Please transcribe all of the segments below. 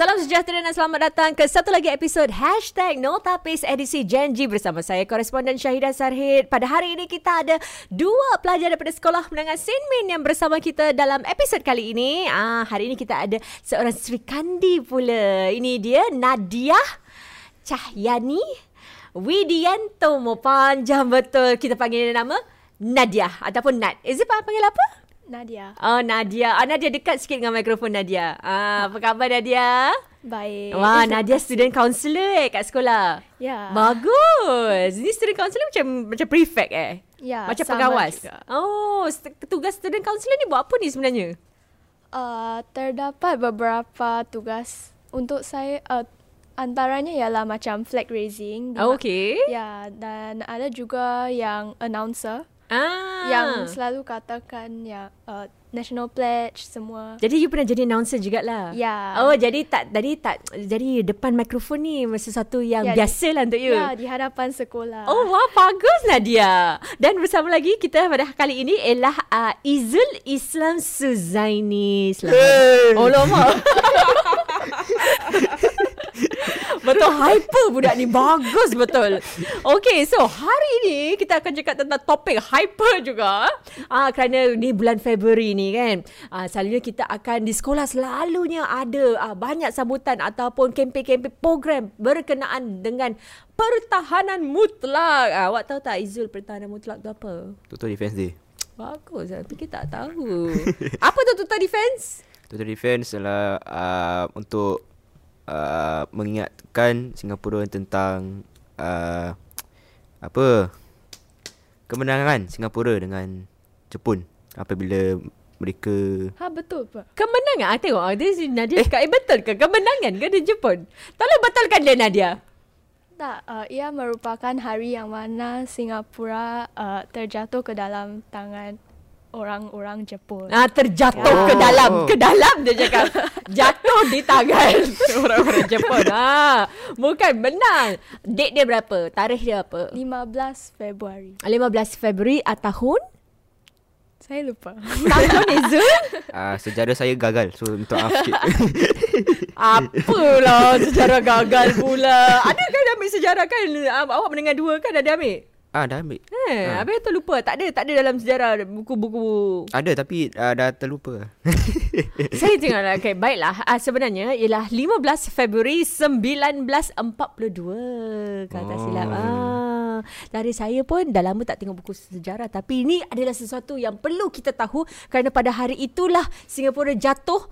Salam sejahtera dan selamat datang ke satu lagi episod Hashtag Notapis edisi Janji bersama saya, koresponden Syahidah Sarhid. Pada hari ini kita ada dua pelajar daripada Sekolah Menengah Saint Min yang bersama kita dalam episod kali ini. Ah, hari ini kita ada seorang Sri Kandi pula. Ini dia Nadia Cahyani Widianto. Panjang betul kita panggil dia nama Nadia ataupun Nat. Is it panggil apa? Nadia. Oh Nadia. Ah Nadia dekat sikit dengan mikrofon Nadia. Ah apa khabar Nadia? Baik. Wah Nadia student counselor eh kat sekolah. Ya. Bagus. Ni student counselor macam macam prefect eh. Ya, Macam sama pengawas. juga. Oh, tugas student counselor ni buat apa ni sebenarnya? Uh, terdapat beberapa tugas untuk saya uh, antaranya ialah macam flag raising. Oh, ma- okay. Ya, dan ada juga yang announcer Ah. yang selalu katakan ya uh, national pledge semua. jadi you pernah jadi announcer jugalah. Ya. Oh, jadi tak jadi tak jadi depan mikrofon ni sesuatu yang Ya, biasa lah untuk you. Ya, di hadapan sekolah. Oh wah bagus Nadia. Dan bersama lagi kita pada kali ini ialah uh, Izul Islam Suzaini. Selamat. Hey. Oh lama. betul hyper budak ni bagus betul. Okay so hari ini kita akan cakap tentang topik hyper juga. Ah kerana ni bulan Februari ni kan. Ah selalunya kita akan di sekolah selalunya ada ah, banyak sambutan ataupun kempen-kempen program berkenaan dengan pertahanan mutlak. Ah, awak tahu tak Izul pertahanan mutlak tu apa? Total Defense Day. Bagus tapi kita tak tahu. apa tu total defense? Total Defense adalah uh, untuk uh, mengingatkan Singapura tentang uh, apa kemenangan Singapura dengan Jepun apabila mereka Ha betul apa? Kemenangan. Ah, tengok ah, dia si Nadia cakap, eh betul ke kemenangan ke di Jepun? Tolong betulkan dia Nadia. Tak, uh, ia merupakan hari yang mana Singapura uh, terjatuh ke dalam tangan orang-orang Jepun. Ah terjatuh Oh. ke dalam ke dalam dia cakap jatuh di tangan orang-orang Jepun. Ah bukan menang. Date dia berapa? Tarikh dia apa? 15 Februari. 15 Februari ah, tahun Saya lupa. tahun Izul uh, sejarah saya gagal so minta maaf sikit. Apalah sejarah gagal pula Ada kan dia ambil sejarah kan Ah, Awak mendengar dua kan ada ambil ah dah ambil. Eh, Ah. habis tu lupa Tak ada tak ada dalam sejarah buku-buku. Ada tapi uh, dah terlupa. Saya tengok lah okay, Baiklah. Uh, Sebenarnya Ialah 15 Februari 1942 Kalau tak Oh. silap. Ah, Dari saya pun Dah lama tak tengok buku sejarah. Tapi ini adalah sesuatu Yang perlu kita tahu Kerana pada hari itulah Singapura jatuh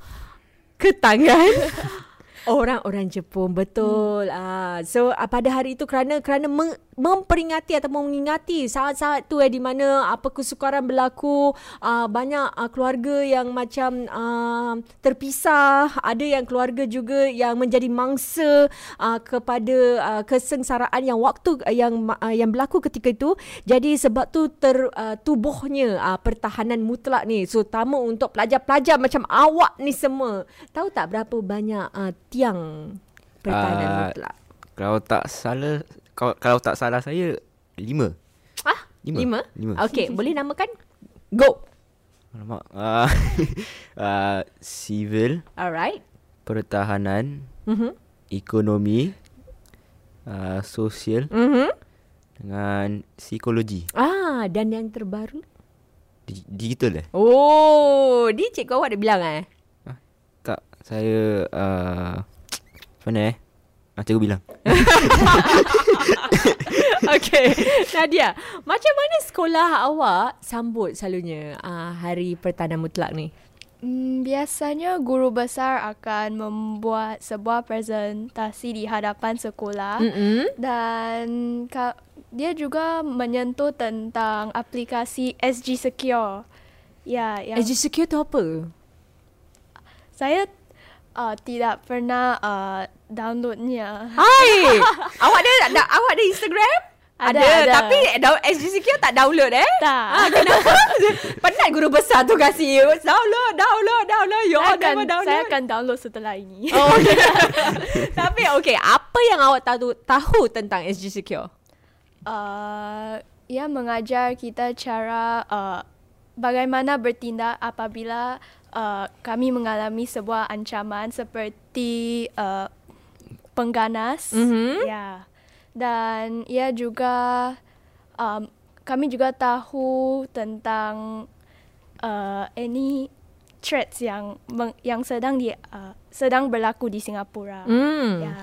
Ke tangan Orang-orang Jepun betul. Hmm. Ah, so uh, pada hari itu kerana kerana meng, memperingati atau mengingati saat-saat tu eh di mana apa kesukaran berlaku, uh, banyak uh, keluarga yang macam uh, terpisah, ada yang keluarga juga yang menjadi mangsa uh, kepada uh, kesengsaraan yang waktu uh, yang uh, yang berlaku ketika itu. Jadi sebab tu tertubuhnya uh, pertahanan mutlak ni. So terutama untuk pelajar-pelajar macam awak ni semua. Tahu tak berapa banyak uh, tiang pertahanan Ah, mutlak? Kalau tak salah kalau, kalau tak salah saya lima. Ah, lima. lima? Lima. Okey, boleh namakan? Go. Alamak. Uh, uh, civil, Alright. pertahanan, Mhm. ekonomi, uh, sosial Mhm. dengan psikologi. Ah, dan yang terbaru? Di- digital eh? Oh, ni cikgu awak dah bilang eh? Saya uh, macam mana eh? Ah, cikgu bilang. okay. Nadia, macam mana sekolah awak sambut selalunya uh, hari pertahanan mutlak ni? Hmm, biasanya guru besar akan membuat sebuah presentasi di hadapan sekolah Mm-mm. dan ka- dia juga menyentuh tentang aplikasi SG Secure. Ya, yang SG Secure tu apa? saya uh, tidak pernah uh, downloadnya. Hai, awak ada, ada awak ada Instagram? Ada, ada, ada. tapi down- SG Secure tak download eh? Tak. Ah, kenapa? Penat guru besar tu kasih download, download, download. You saya all akan, download. saya akan download setelah ini. Oh, okay. Tapi okay, apa yang awak tahu tahu tentang SG Secure? Uh, ia mengajar kita cara uh, bagaimana bertindak apabila uh, kami mengalami sebuah ancaman seperti uh, pengganas. Mhm. Ya. Dan ia juga um, kami juga tahu tentang uh, any threats yang yang sedang di uh, sedang berlaku di Singapura. Hmm. Ya.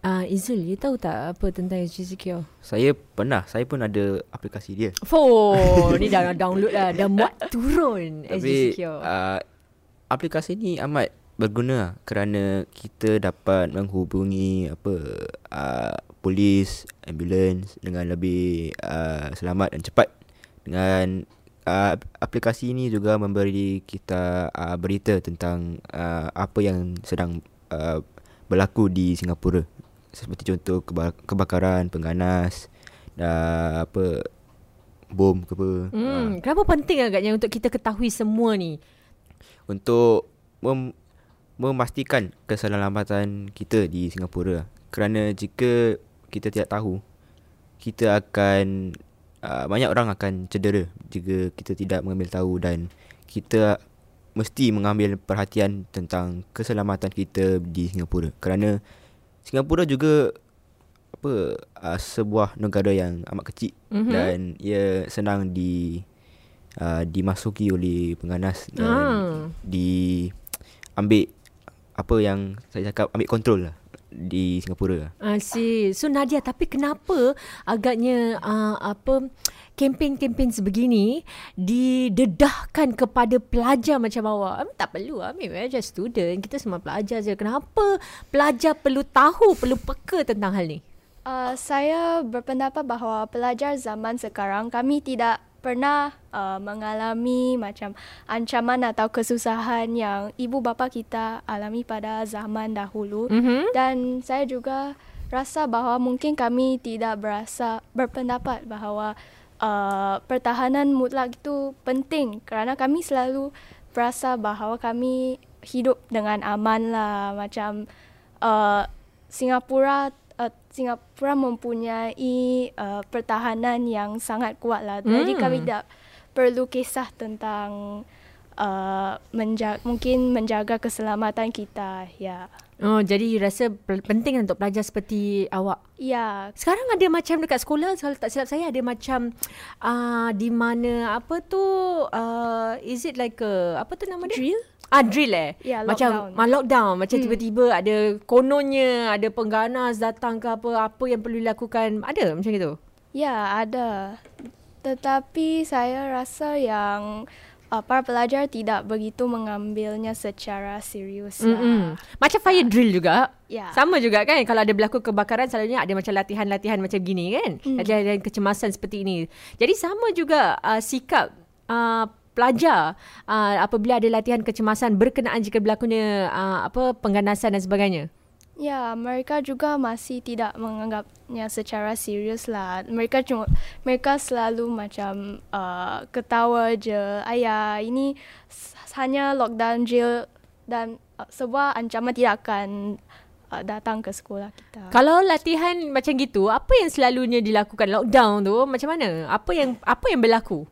Ah, Izul, you tahu tak apa tentang SG Secure? Saya pernah, saya pun ada aplikasi dia. Oh, ni dah download lah, dah muat turun SG Tapi Secure. uh, aplikasi ni amat berguna lah kerana kita dapat menghubungi apa uh, polis, ambulans dengan lebih uh, selamat dan cepat. Dengan uh, aplikasi ini juga memberi kita uh, berita tentang uh, apa yang sedang uh, berlaku di Singapura. Seperti contoh keba- kebakaran, pengganas, dan apa bom ke apa. Hmm, kenapa penting agaknya untuk kita ketahui semua ni? untuk mem- memastikan keselamatan kita di Singapura. Kerana jika kita tidak tahu, kita akan uh, banyak orang akan cedera jika kita tidak mengambil tahu dan kita mesti mengambil perhatian tentang keselamatan kita di Singapura. Kerana Singapura juga apa uh, sebuah negara yang amat kecil Mhm. mm-hmm. dan ia senang di uh, dimasuki oleh pengganas dan Ah. di ambil apa yang saya cakap ambil kontrol lah di Singapura. I see. So Nadia, tapi kenapa agaknya uh, apa kempen-kempen sebegini didedahkan kepada pelajar macam awak? Mean, tak perlu. I mean, we're just student. Kita semua pelajar je. Kenapa pelajar perlu tahu, perlu peka tentang hal ni? Uh, saya berpendapat bahawa pelajar zaman sekarang kami tidak pernah uh, mengalami macam ancaman atau kesusahan yang ibu bapa kita alami pada zaman dahulu. Mhm. dan saya juga rasa bahawa mungkin kami tidak berasa berpendapat bahawa uh, pertahanan mutlak itu penting. Kerana kami selalu berasa bahawa kami hidup dengan aman lah. Macam uh, Singapura uh, Singapura mempunyai uh, pertahanan yang sangat kuat lah. Jadi Hmm. kami tidak perlu kisah tentang uh, menjaga, mungkin menjaga keselamatan kita. Ya. Oh, jadi you rasa penting untuk pelajar seperti awak? Ya, Sekarang ada macam dekat sekolah kalau tak silap saya ada macam uh, di mana apa tu uh, is it like a apa tu nama dia? Drill? Ah drill eh. Ya, macam lockdown. ma- lockdown macam Hmm. tiba-tiba ada kononnya ada pengganas datang ke apa apa yang perlu dilakukan. Ada macam itu. ya ada. Tetapi saya rasa yang uh, para pelajar tidak begitu mengambilnya secara serius lah. Mm-mm. Macam fire drill juga. Ya. Sama juga kan kalau ada berlaku kebakaran selalunya ada macam latihan-latihan macam gini kan. Hmm. Latihan kecemasan seperti ini. Jadi sama juga uh, sikap uh, pelajar uh, apabila ada latihan kecemasan berkenaan jika berlakunya uh, apa pengganasan dan sebagainya. Ya, mereka juga masih tidak menganggapnya secara serius lah. Mereka cuma mereka selalu macam uh, ketawa je. Ayah, ini hanya lockdown je dan uh, sebuah ancaman tidak akan uh, datang ke sekolah kita. Kalau latihan macam gitu, apa yang selalunya dilakukan lockdown tu macam mana? Apa yang apa yang berlaku?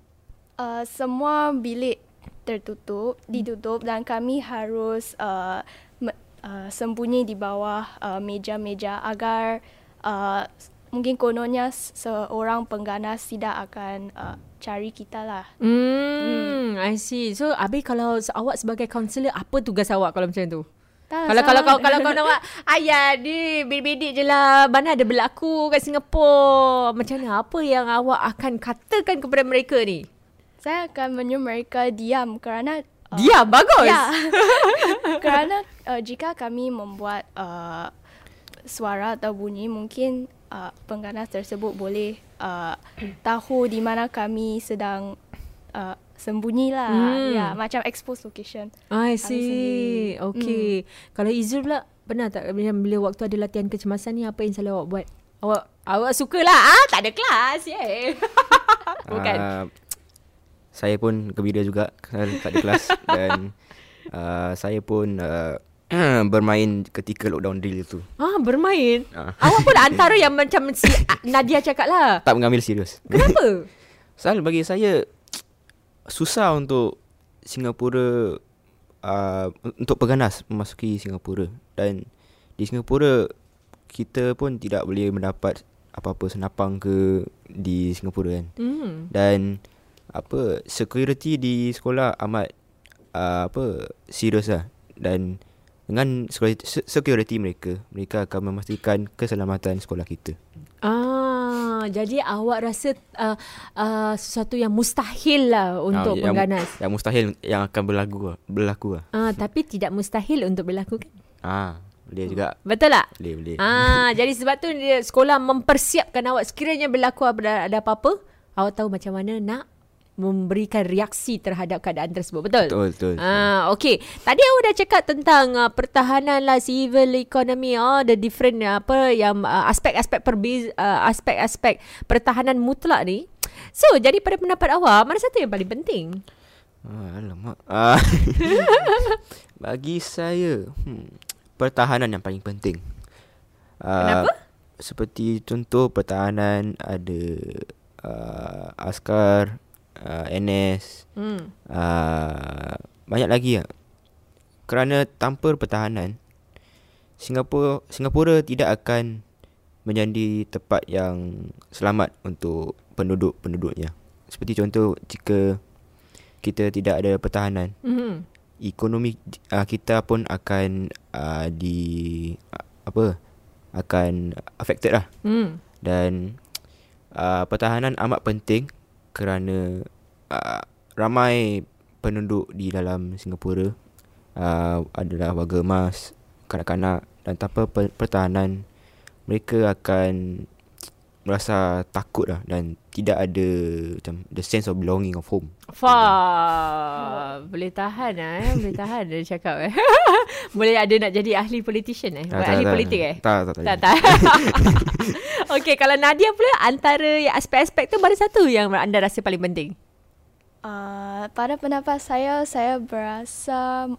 Uh, semua bilik tertutup, ditutup dan kami harus uh, me- uh, sembunyi di bawah uh, meja-meja agar uh, mungkin kononnya seorang pengganas tidak akan uh, cari kita lah. Hmm, I see. So, Abi kalau awak sebagai kaunselor, apa tugas awak kalau macam tu? Tak Kalau kalau kau salah. kalau kau nak ayah ni bedik-bedik je lah. Mana ada berlaku kat Singapura. Macam mana? Apa yang awak akan katakan kepada mereka ni? Saya akan menyuruh mereka diam kerana uh, Dia bagus. Ya. kerana uh, jika kami membuat uh, suara atau bunyi mungkin uh, pengganas tersebut boleh uh, tahu di mana kami sedang uh, sembunyi lah. Hmm. Ya, macam expose location. I see. Okay. Kalau Izul pula pernah tak bila waktu ada latihan kecemasan ni apa yang selalu awak buat? Awak awak sukalah. Ah, tak ada kelas. Yeah. Bukan. Uh, saya pun gembira juga kerana tak ada kelas dan uh, saya pun uh, bermain ketika lockdown drill tu. Ah, bermain. Ah. Awak pun antara yang macam si Nadia cakap lah. Tak mengambil serius. Kenapa? Soal bagi saya susah untuk Singapura uh, untuk peganas memasuki Singapura dan di Singapura kita pun tidak boleh mendapat apa-apa senapang ke di Singapura kan. Hmm. Dan apa security di sekolah amat uh, apa serius lah dan dengan security, se- security mereka mereka akan memastikan keselamatan sekolah kita. Ah, jadi awak rasa uh, uh, sesuatu yang mustahil lah untuk Ah, yang, pengganas. Yang mustahil yang akan berlaku lah, berlaku lah. Ah, tapi tidak mustahil untuk berlaku kan? Ah, boleh juga. Betul tak? Boleh boleh. Ah, jadi sebab tu dia sekolah mempersiapkan awak sekiranya berlaku ada, ada apa-apa, awak tahu macam mana nak memberikan reaksi terhadap keadaan tersebut. Betul? Betul betul. Ah, okay. Tadi awak dah cakap tentang uh, pertahanan lah, civil economy, oh, the different uh, apa yang uh, aspek-aspek perbeza, uh, aspek-aspek pertahanan mutlak ni. So, jadi pada pendapat awak, mana satu yang paling penting? Ah, alamak. Ah. Bagi saya, hmm, pertahanan yang paling penting. Ah, Kenapa? Seperti contoh pertahanan ada uh, askar, uh, NS, Hmm. uh, banyak lagi lah. Kerana tanpa pertahanan, Singapura Singapura tidak akan menjadi tempat yang selamat untuk penduduk-penduduknya. Seperti contoh jika kita tidak ada pertahanan, Hmm. ekonomi uh, kita pun akan uh, di uh, apa akan affected lah Hmm. dan uh, pertahanan amat penting kerana uh, ramai penduduk di dalam Singapura uh, adalah warga emas, kanak-kanak dan tanpa per- pertahanan mereka akan merasa takut lah dan tidak ada macam the sense of belonging of home. Fah, boleh tahan lah eh. Boleh tahan dia cakap eh. boleh ada nak jadi ahli politician eh. Tak, tak, ahli tak, politik eh. Tak, tak, tak. Tak, tak. Okey, kalau Nadia pula antara yang aspek-aspek tu mana satu yang anda rasa paling penting? Uh, pada pendapat saya, saya berasa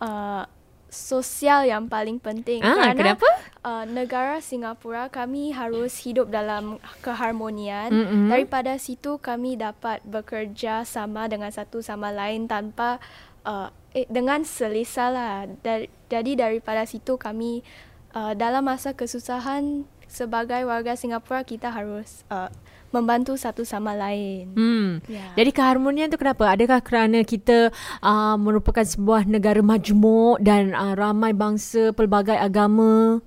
uh, sosial yang paling penting. Ah, kerana kenapa? Uh, negara Singapura kami harus hidup dalam keharmonian. Mm-mm. Daripada situ kami dapat bekerja sama dengan satu sama lain tanpa uh, eh, dengan selesa lah. Dar- jadi daripada situ kami uh, dalam masa kesusahan sebagai warga Singapura kita harus uh, membantu satu sama lain. Hmm. Ya. Jadi keharmonian tu kenapa? Adakah kerana kita uh, merupakan sebuah negara majmuk dan uh, ramai bangsa pelbagai agama?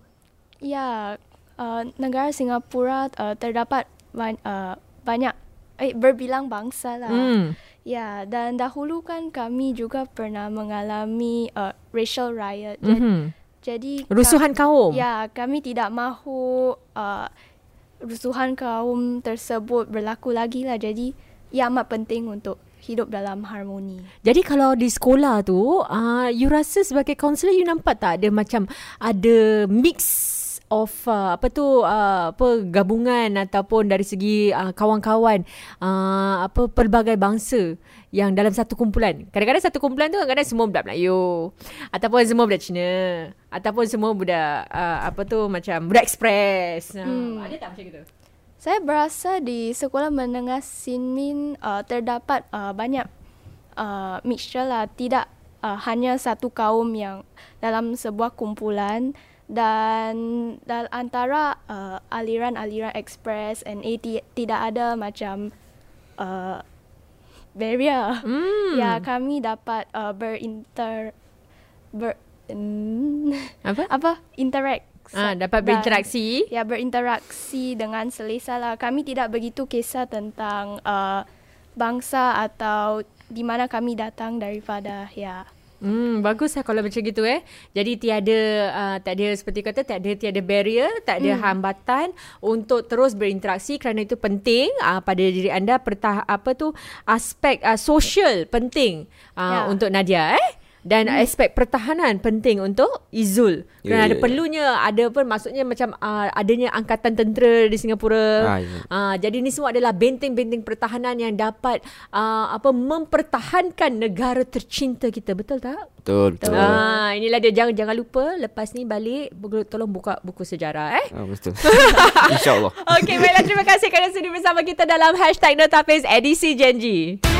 Ya, uh, negara Singapura uh, terdapat ban- uh, banyak eh, berbilang bangsa lah. Hmm. Ya, dan dahulu kan kami juga pernah mengalami uh, racial riot. Mm-hmm. jadi Rusuhan kaum. Ya, kami tidak mahu uh, rusuhan kaum tersebut berlaku lagi lah. Jadi, ia amat penting untuk hidup dalam harmoni. Jadi kalau di sekolah tu, uh, you rasa sebagai kaunselor you nampak tak ada macam ada mix of uh, apa tu uh, apa gabungan ataupun dari segi uh, kawan-kawan uh, apa pelbagai bangsa yang dalam satu kumpulan. Kadang-kadang satu kumpulan tu kadang-kadang semua budak Melayu ataupun semua budak Cina ataupun semua budak uh, apa tu macam budak express. Uh, Hmm. Ada tak macam gitu? Saya berasa di sekolah menengah Sinmin uh, terdapat uh, banyak uh, mixture lah. Tidak uh, hanya satu kaum yang dalam sebuah kumpulan dan dan antara uh, aliran-aliran express and A ti- tidak ada macam uh, barrier. Hmm. Ya, kami dapat uh, berinter ber mm, Apa? apa interact Ah, dapat dan- berinteraksi. Ya berinteraksi dengan selesa lah. Kami tidak begitu kisah tentang uh, bangsa atau di mana kami datang daripada ya. Hmm, bagus lah kalau macam gitu eh. Jadi tiada uh, tak ada seperti kata tak ada tiada barrier, tak ada hmm. hambatan untuk terus berinteraksi kerana itu penting uh, pada diri anda pertah apa tu aspek uh, social penting uh, Ya. untuk Nadia eh. Dan hmm. aspek pertahanan penting untuk Izul. Kerana Ya, ada ya, ya. perlunya ada pun maksudnya macam uh, adanya angkatan tentera di Singapura. Ah, ya. Uh, jadi ni semua adalah benteng-benteng pertahanan yang dapat uh, apa mempertahankan negara tercinta kita. Betul tak? Betul betul. Ah, inilah dia jangan jangan lupa lepas ni balik tolong buka buku sejarah eh. Ah, betul. InsyaAllah. Okey, baiklah terima kasih kerana sudi bersama kita dalam hashtag Notapis edisi Janji.